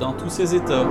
dans tous ses états.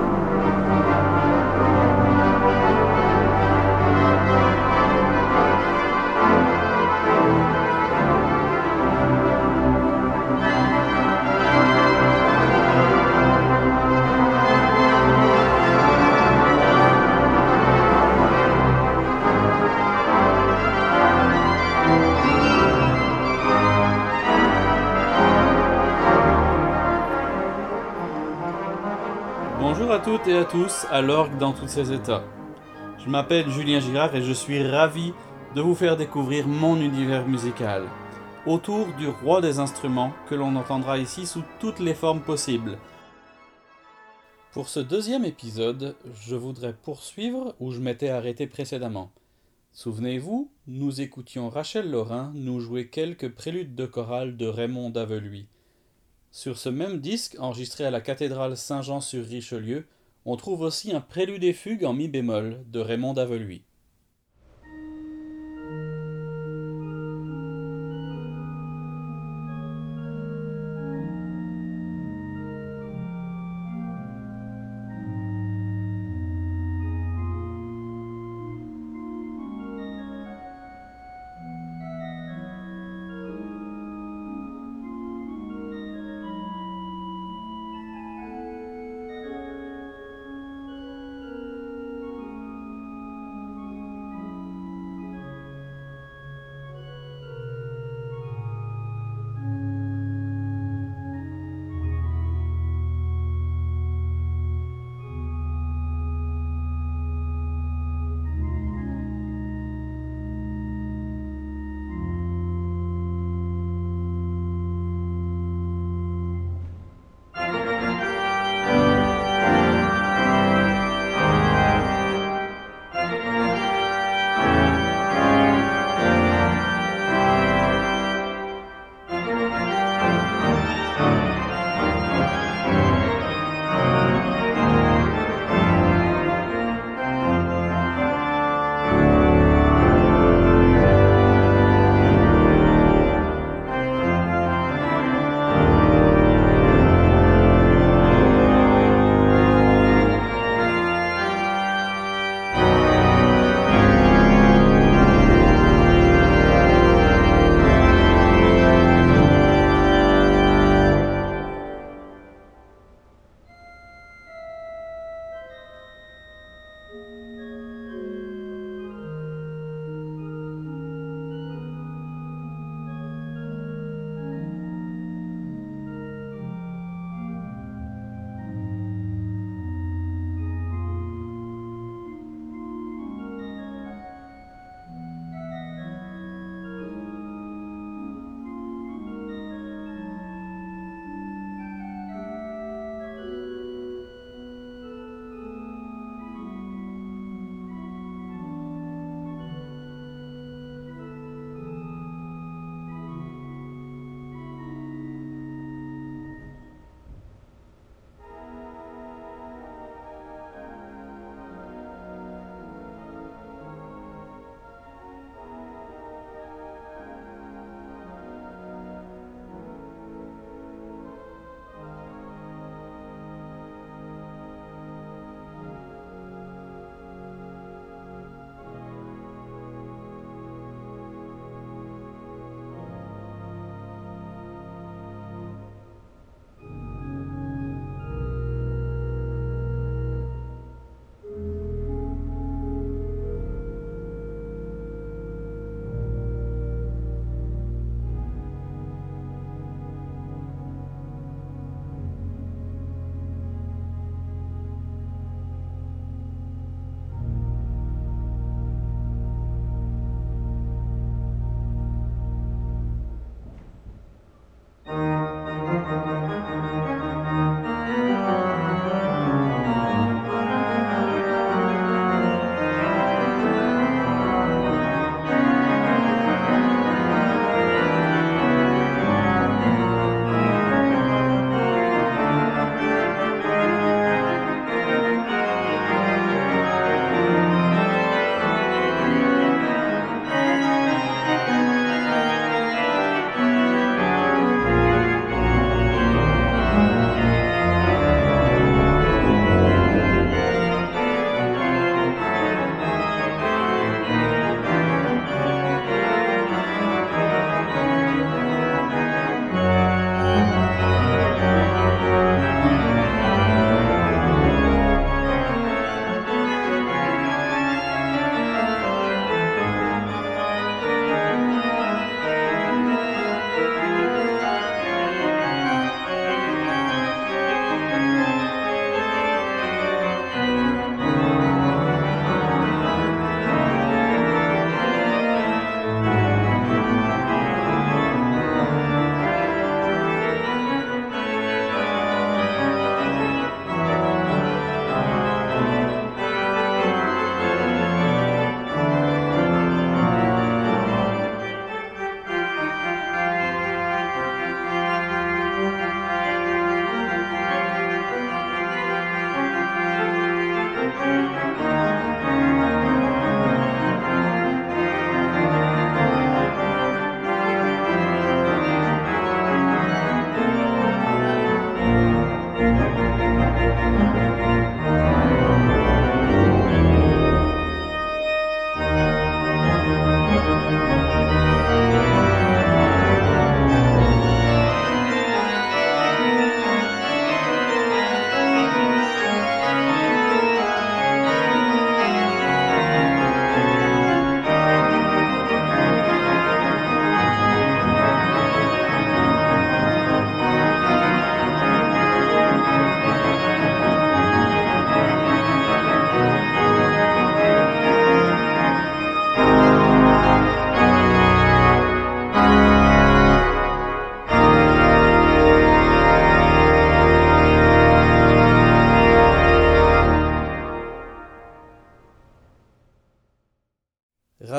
Et à tous à l'orgue dans tous ses états. Je m'appelle Julien Girard et je suis ravi de vous faire découvrir mon univers musical, autour du roi des instruments que l'on entendra ici sous toutes les formes possibles. Pour ce deuxième épisode, je voudrais poursuivre où je m'étais arrêté précédemment. Souvenez-vous, nous écoutions Rachel Laurin nous jouer quelques préludes de chorale de Raymond d'Aveluy. Sur ce même disque, enregistré à la cathédrale Saint-Jean-sur-Richelieu, on trouve aussi un prélude et fugue en mi bémol de Raymond d'Aveluy.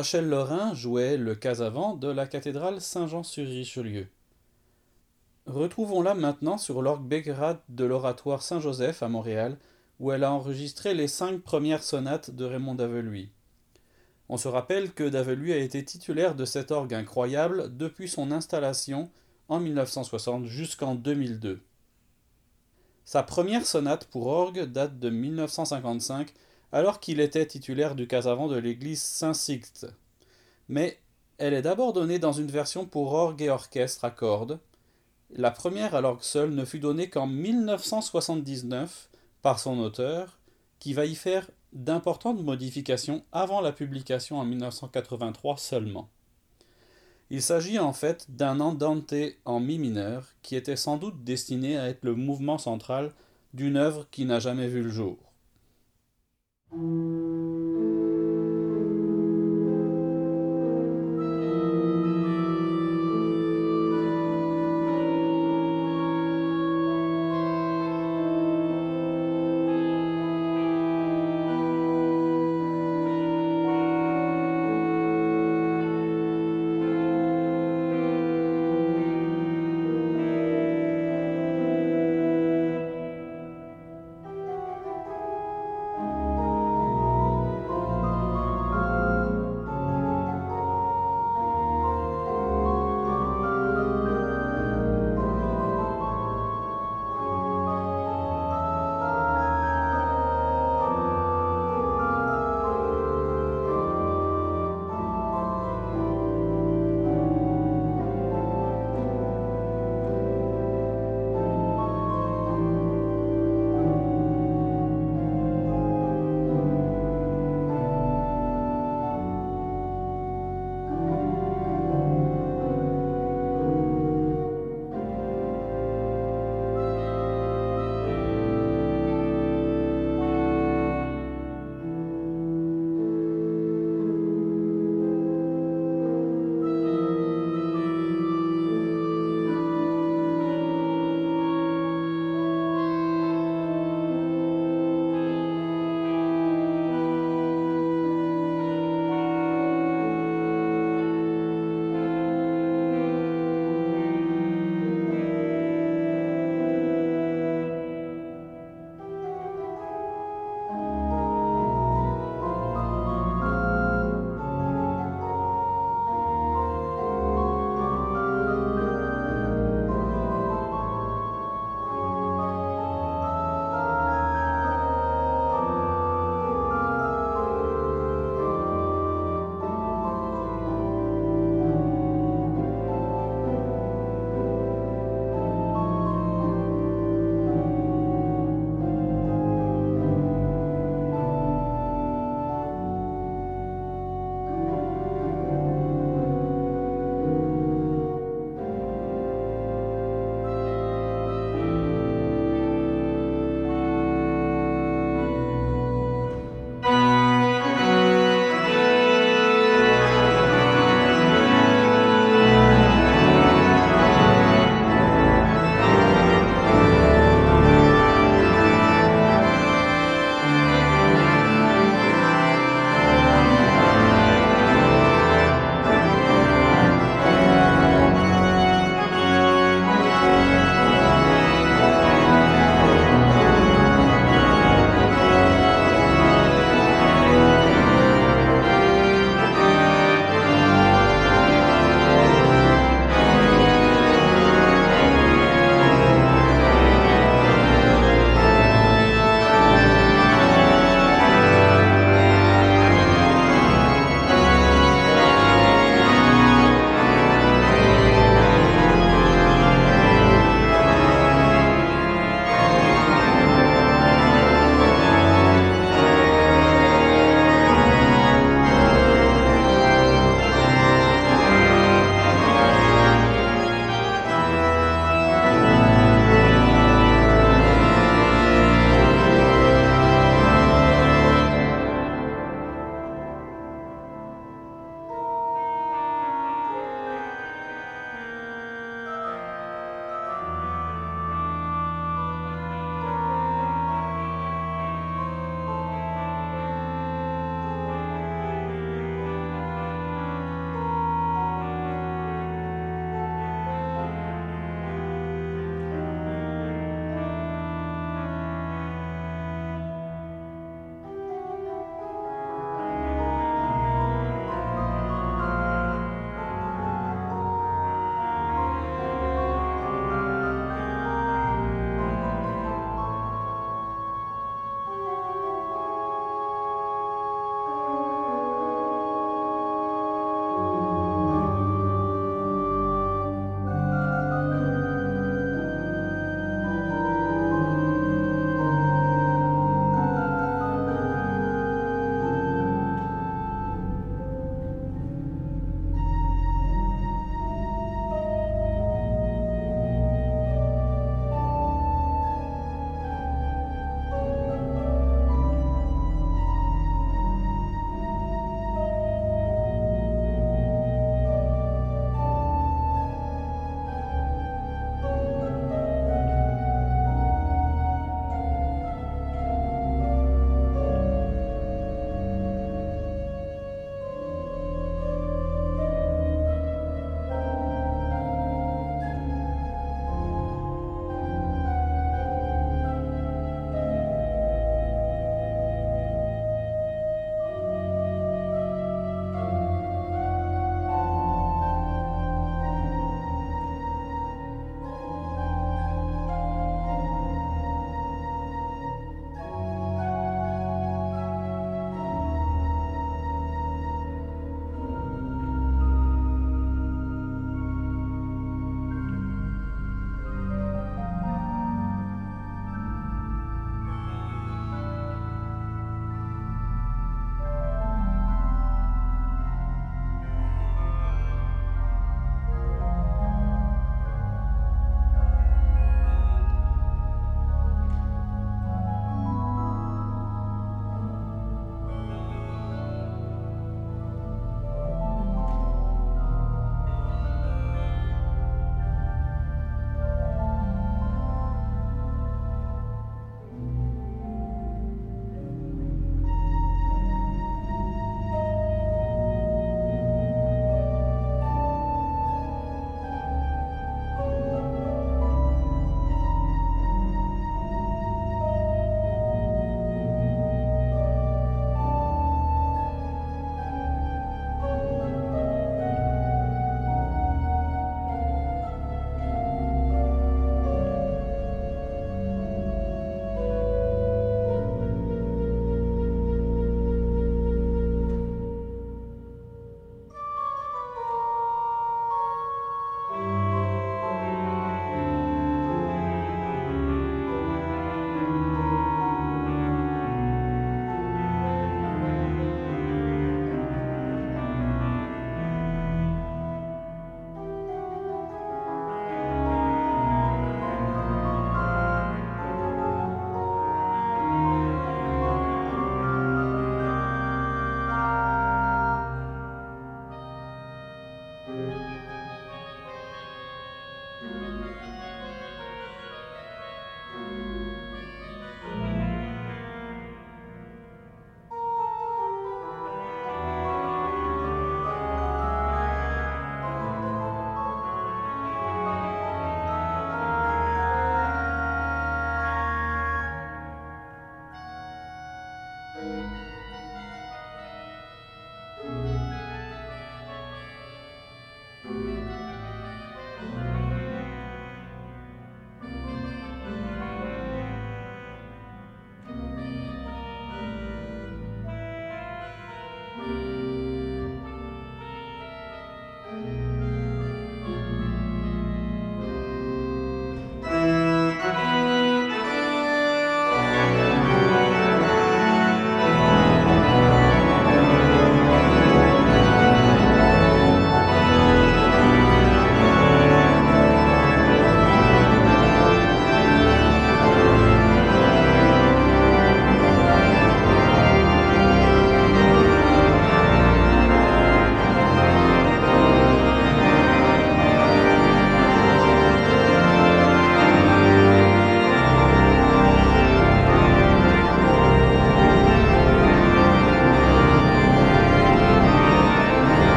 Rachel Lorrain jouait le casavant de la cathédrale Saint-Jean-sur-Richelieu. Retrouvons-la maintenant sur l'orgue Bégrad de l'Oratoire Saint-Joseph à Montréal, où elle a enregistré les cinq premières sonates de Raymond Daveluy. On se rappelle que Daveluy a été titulaire de cet orgue incroyable depuis son installation en 1960 jusqu'en 2002. Sa première sonate pour orgue date de 1955, alors qu'il était titulaire du casavant de l'église Saint-Sixte. Mais elle est d'abord donnée dans une version pour orgue et orchestre à cordes. La première à l'orgue seule ne fut donnée qu'en 1979 par son auteur, qui va y faire d'importantes modifications avant la publication en 1983 seulement. Il s'agit en fait d'un andante en mi mineur qui était sans doute destiné à être le mouvement central d'une œuvre qui n'a jamais vu le jour. Mm-hmm.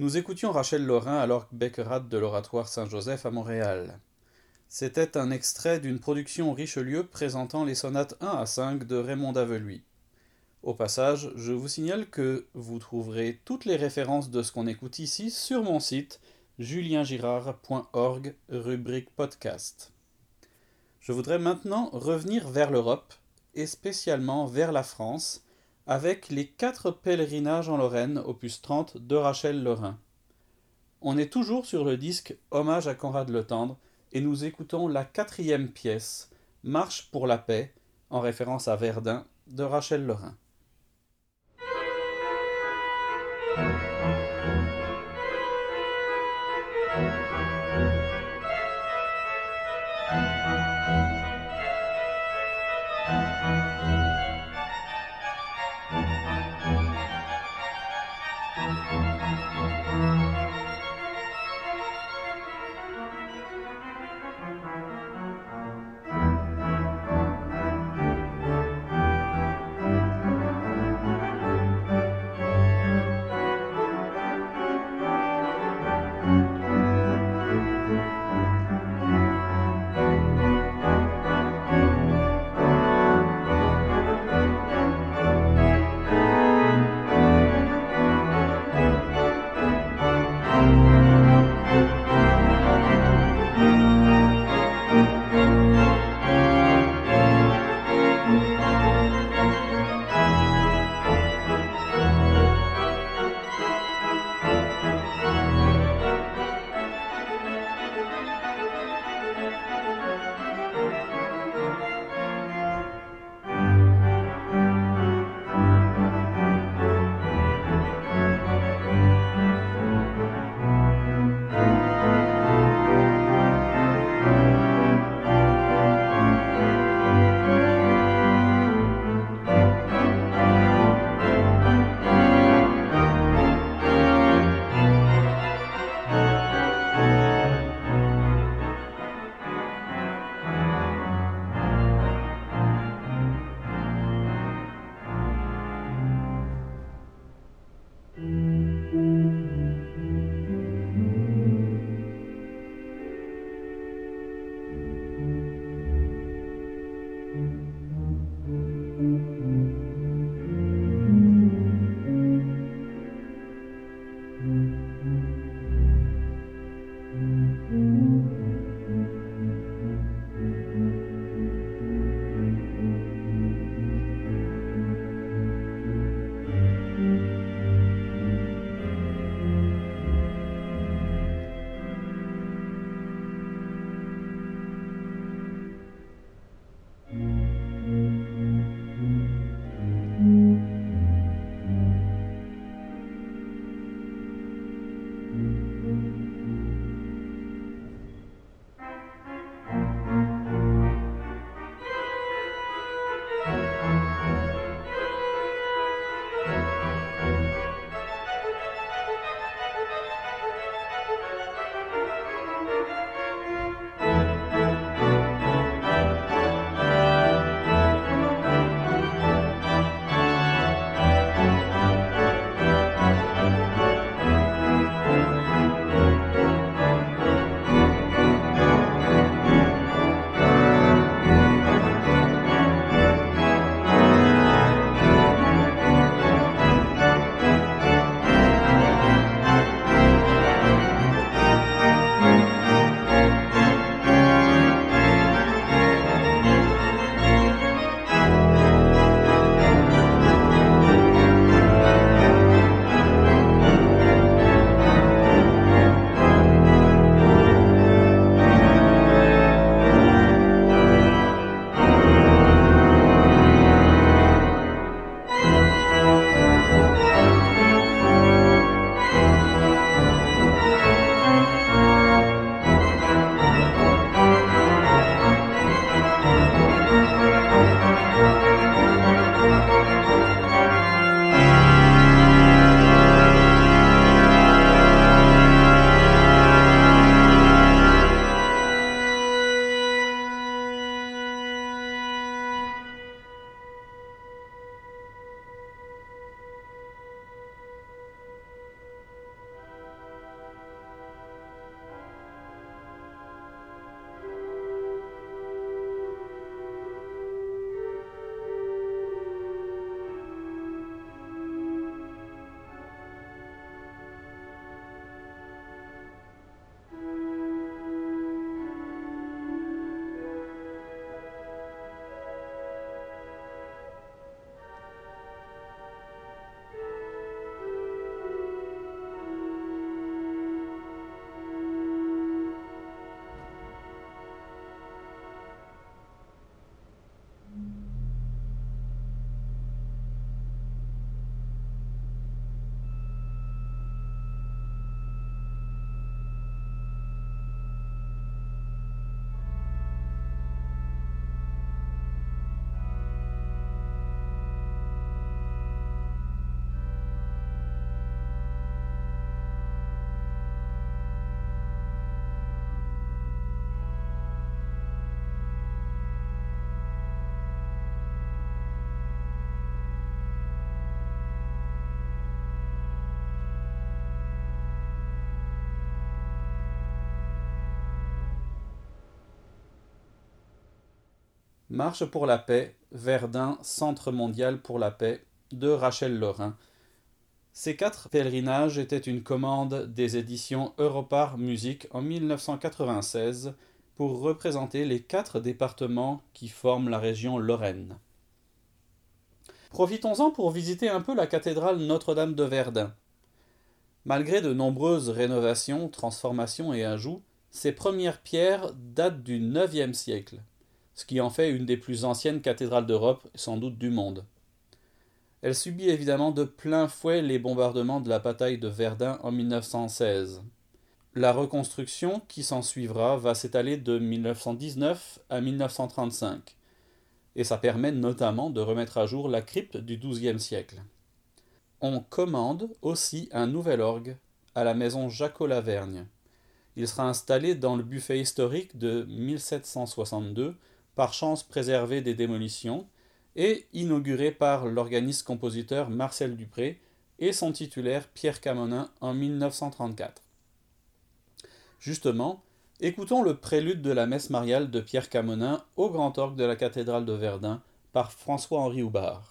Nous écoutions Rachel Lorrain alors Beckerat de l'Oratoire Saint-Joseph à Montréal. C'était un extrait d'une production Richelieu présentant les sonates 1 à 5 de Raymond d'Aveluy. Au passage, je vous signale que vous trouverez toutes les références de ce qu'on écoute ici sur mon site juliengirard.org, rubrique podcast. Je voudrais maintenant revenir vers l'Europe, et spécialement vers la France, avec les quatre pèlerinages en Lorraine, opus 30 de Rachel Lorrain. On est toujours sur le disque Hommage à Conrad Le Tendre, et nous écoutons la quatrième pièce, Marche pour la paix, en référence à Verdun, de Rachel Lorrain. Marche pour la paix, Verdun, Centre mondial pour la paix, de Rachel Lorrain. Ces quatre pèlerinages étaient une commande des éditions Europar Musique en 1996 pour représenter les quatre départements qui forment la région Lorraine. Profitons-en pour visiter un peu la cathédrale Notre-Dame de Verdun. Malgré de nombreuses rénovations, transformations et ajouts, ses premières pierres datent du IXe siècle ce qui en fait une des plus anciennes cathédrales d'Europe, sans doute du monde. Elle subit évidemment de plein fouet les bombardements de la bataille de Verdun en 1916. La reconstruction qui s'en suivra va s'étaler de 1919 à 1935, et ça permet notamment de remettre à jour la crypte du XIIe siècle. On commande aussi un nouvel orgue à la maison Jacot-Lavergne. Il sera installé dans le buffet historique de 1762 par chance préservé des démolitions, et inauguré par l'organiste compositeur Marcel Dupré et son titulaire Pierre Camonin en 1934. Justement, écoutons le prélude de la messe mariale de Pierre Camonin au grand orgue de la cathédrale de Verdun par François-Henri Houbard.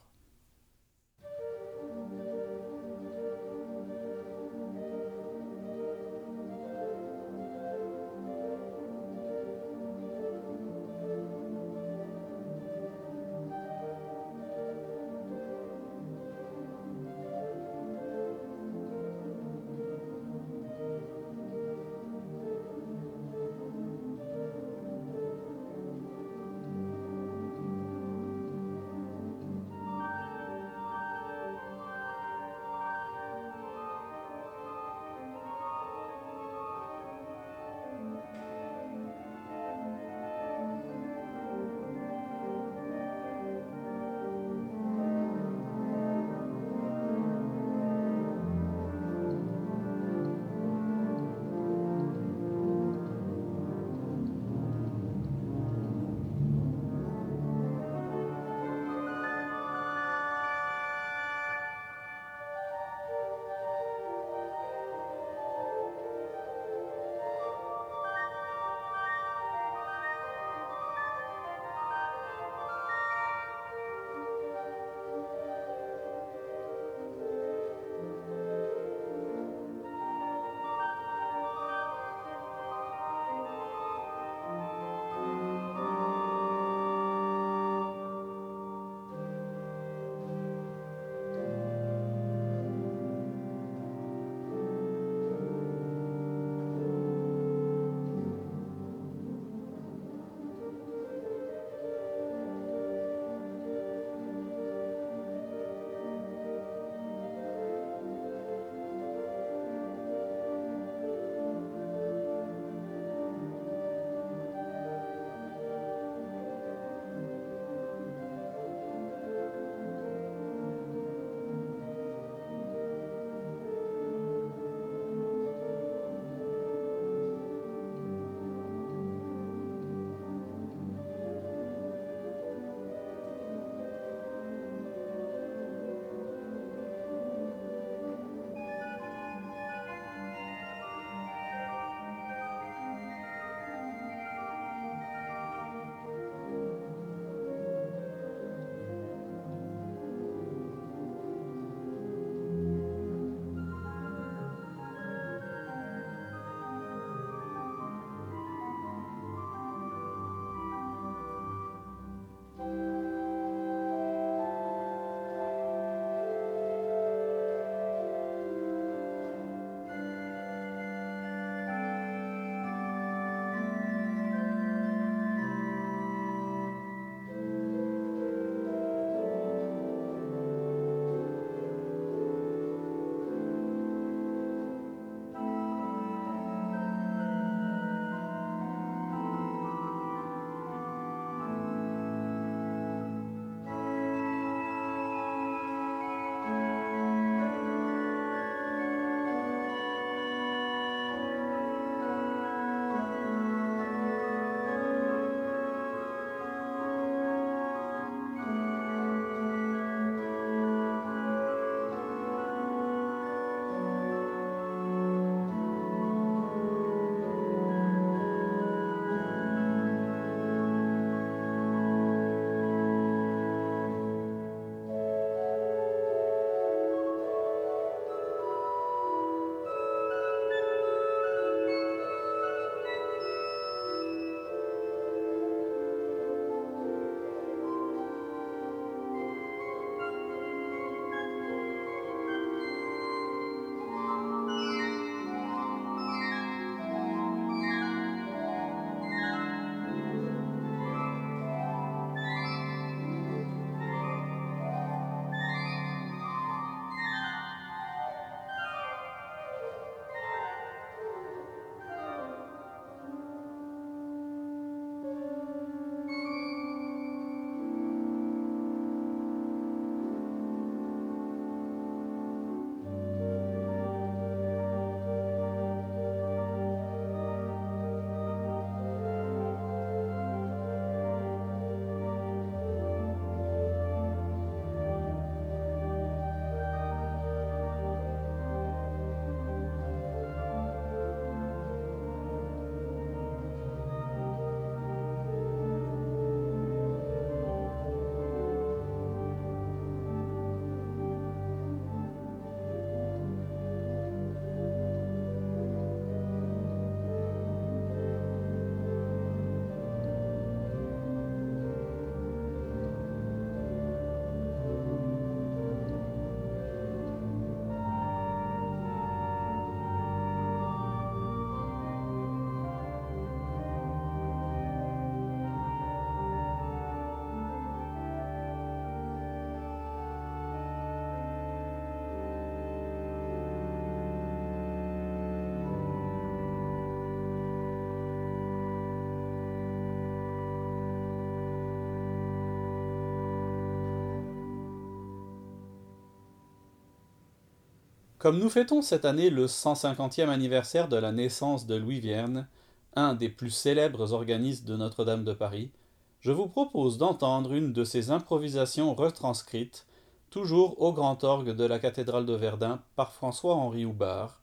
Comme nous fêtons cette année le 150e anniversaire de la naissance de Louis Vierne, un des plus célèbres organistes de Notre-Dame de Paris, je vous propose d'entendre une de ses improvisations retranscrites, toujours au grand orgue de la cathédrale de Verdun par François-Henri Houbard,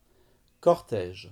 Cortège.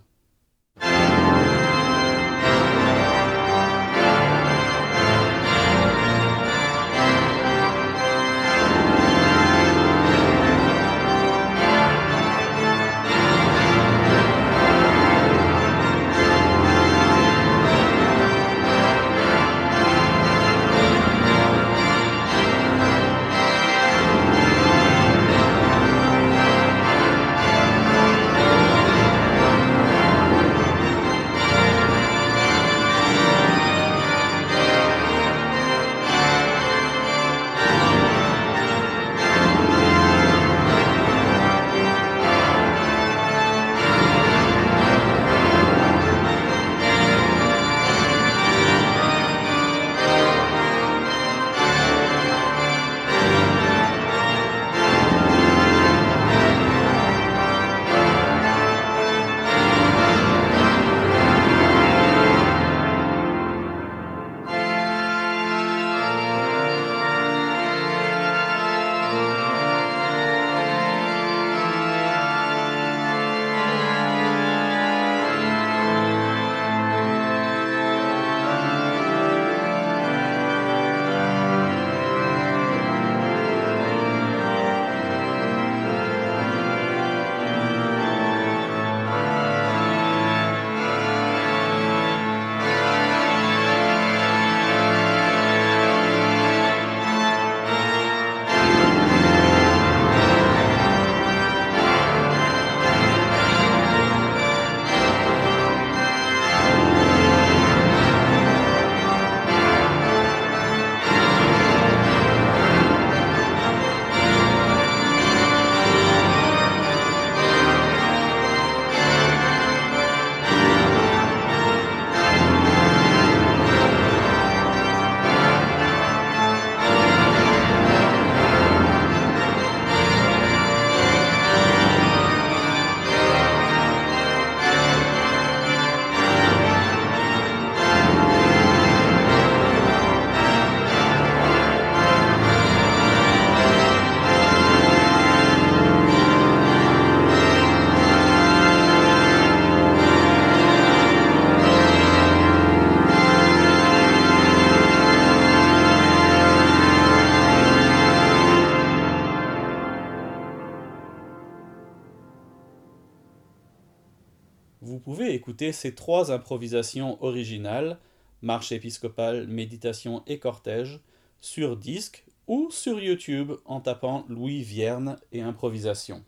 Ces trois improvisations originales, marche épiscopale, méditation et cortège, sur disque ou sur YouTube en tapant Louis Vierne et improvisation.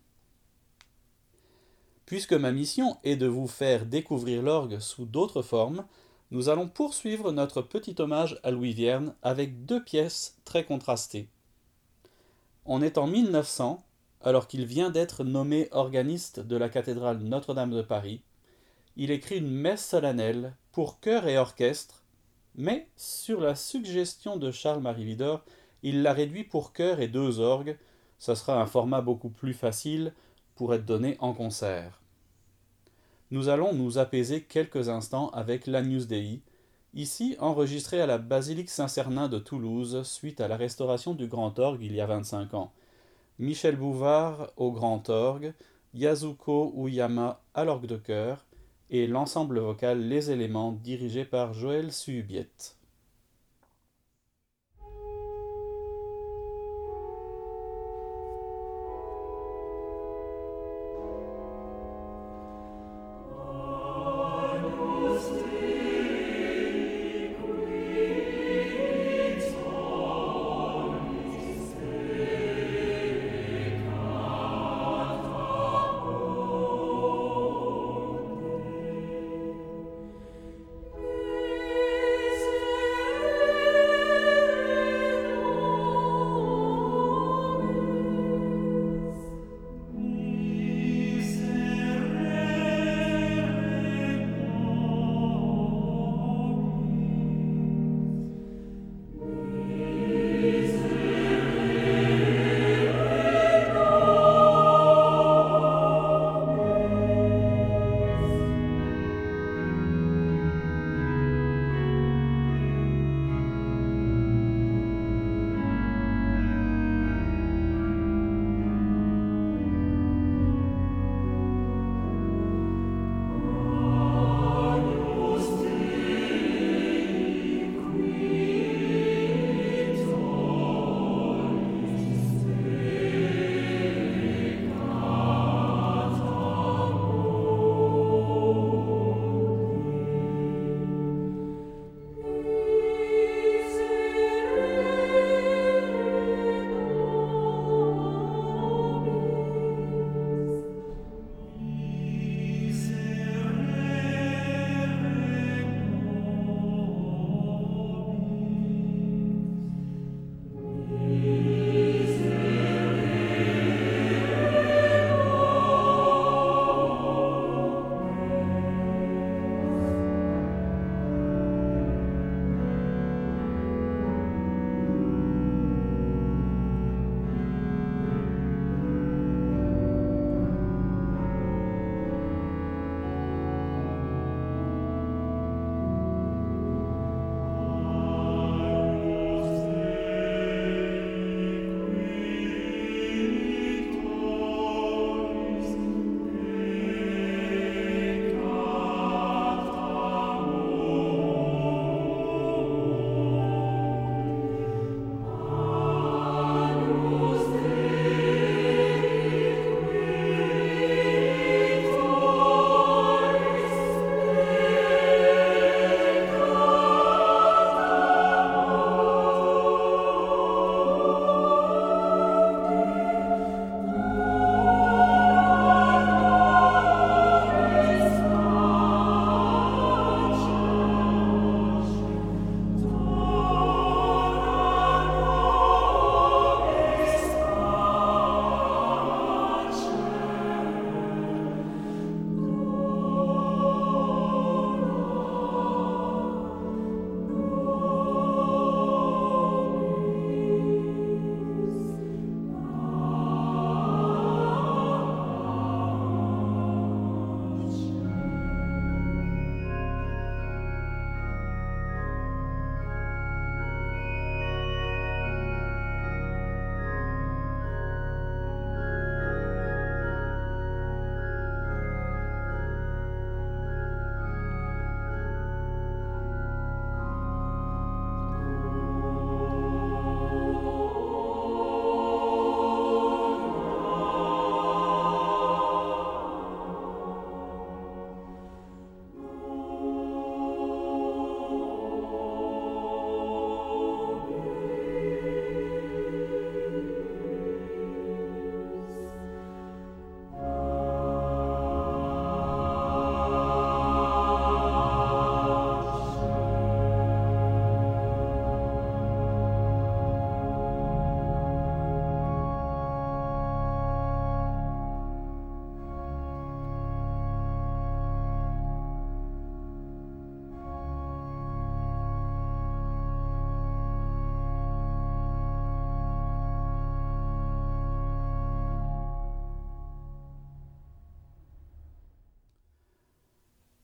Puisque ma mission est de vous faire découvrir l'orgue sous d'autres formes, nous allons poursuivre notre petit hommage à Louis Vierne avec deux pièces très contrastées. On est en 1900, alors qu'il vient d'être nommé organiste de la cathédrale Notre-Dame de Paris, il écrit une messe solennelle pour chœur et orchestre, mais sur la suggestion de Charles-Marie Widor, il l'a réduit pour chœur et deux orgues. Ce sera un format beaucoup plus facile pour être donné en concert. Nous allons nous apaiser quelques instants avec l'Agnus Dei, ici enregistré à la basilique Saint-Cernin de Toulouse suite à la restauration du grand orgue il y a 25 ans. Michel Bouvard au grand orgue, Yasuko Uyama à l'orgue de chœur, et l'ensemble vocal Les éléments dirigé par Joël Subiette.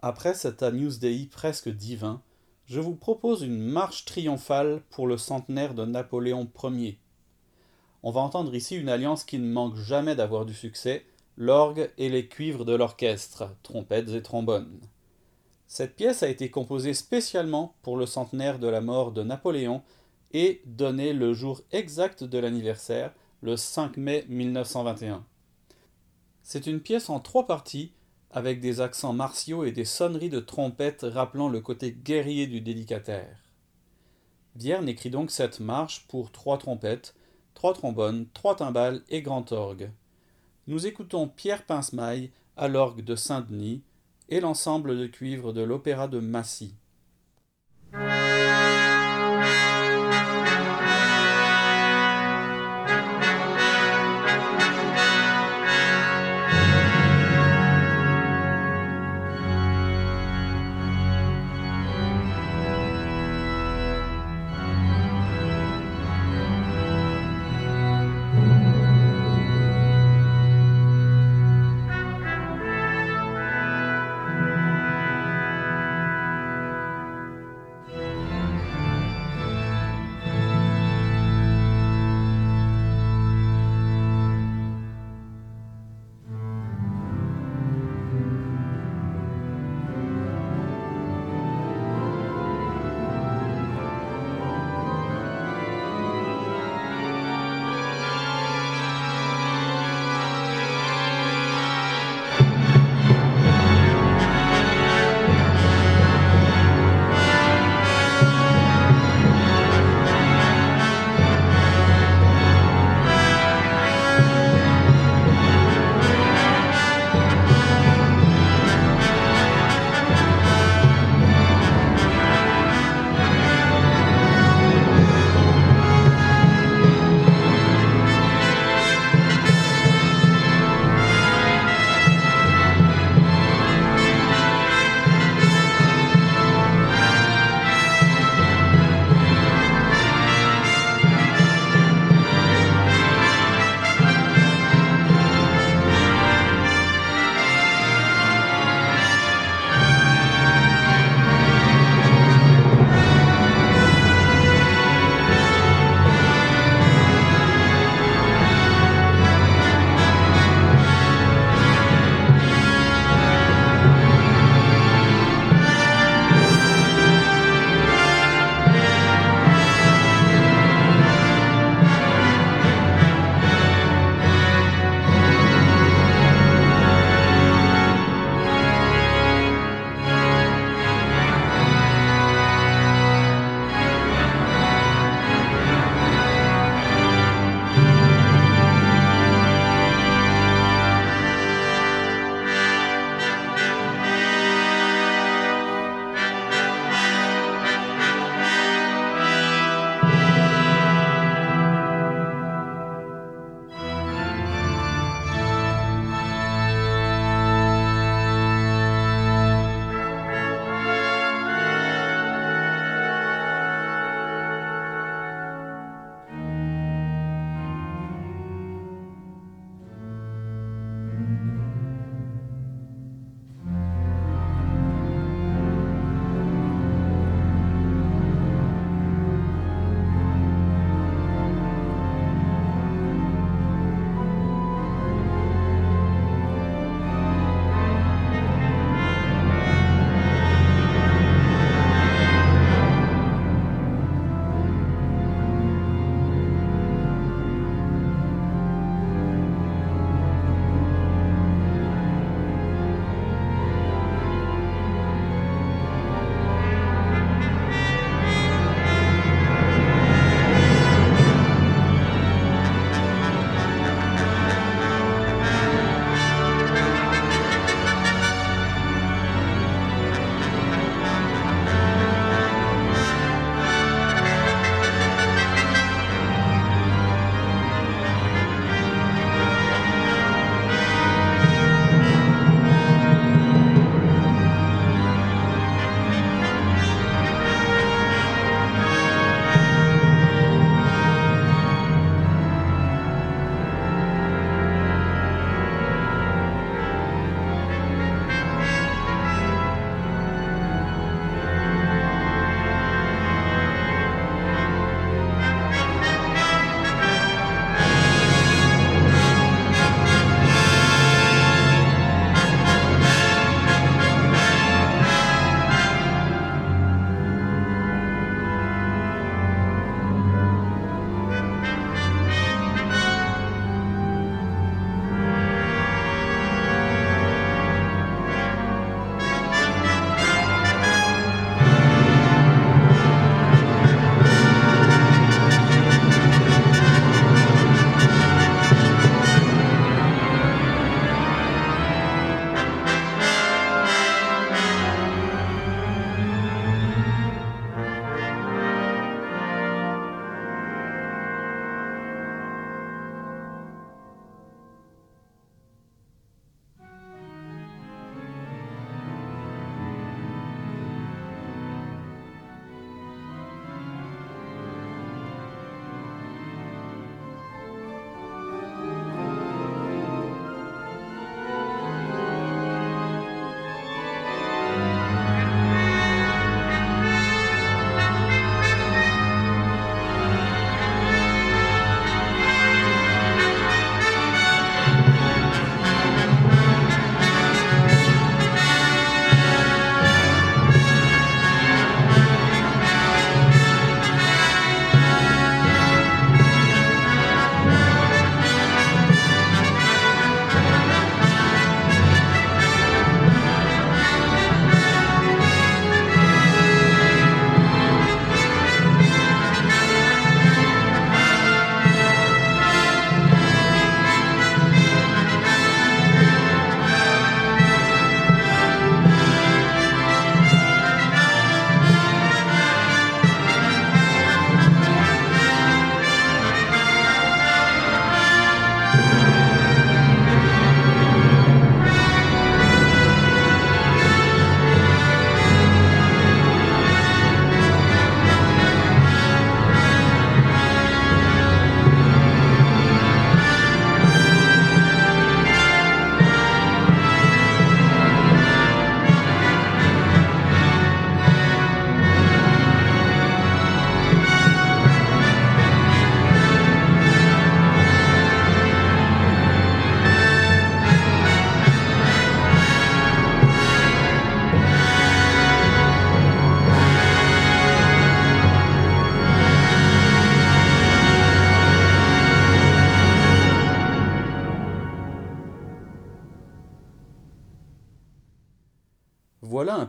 Après cet Agnus Dei presque divin, je vous propose une marche triomphale pour le centenaire de Napoléon Ier. On va entendre ici une alliance qui ne manque jamais d'avoir du succès, l'orgue et les cuivres de l'orchestre, trompettes et trombones. Cette pièce a été composée spécialement pour le centenaire de la mort de Napoléon et donnée le jour exact de l'anniversaire, le 5 mai 1921. C'est une pièce en trois parties avec des accents martiaux et des sonneries de trompettes rappelant le côté guerrier du dédicataire. Vierne écrit donc cette marche pour trois trompettes, trois trombones, trois timbales et grand orgue. Nous écoutons Pierre Pincemaille à l'orgue de Saint-Denis et l'ensemble de cuivre de l'opéra de Massy.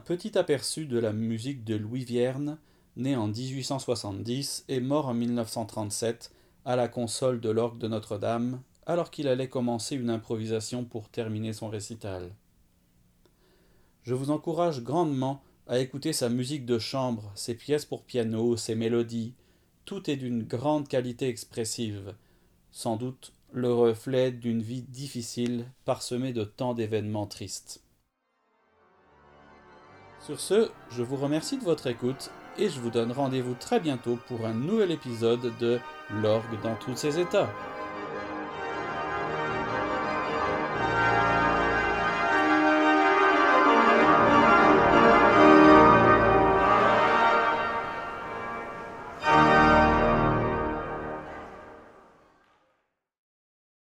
Petit aperçu de la musique de Louis Vierne, né en 1870 et mort en 1937 à la console de l'orgue de Notre-Dame, alors qu'il allait commencer une improvisation pour terminer son récital. Je vous encourage grandement à écouter sa musique de chambre, ses pièces pour piano, ses mélodies. Tout est d'une grande qualité expressive, sans doute le reflet d'une vie difficile parsemée de tant d'événements tristes. Sur ce, je vous remercie de votre écoute et je vous donne rendez-vous très bientôt pour un nouvel épisode de L'orgue dans tous ses états.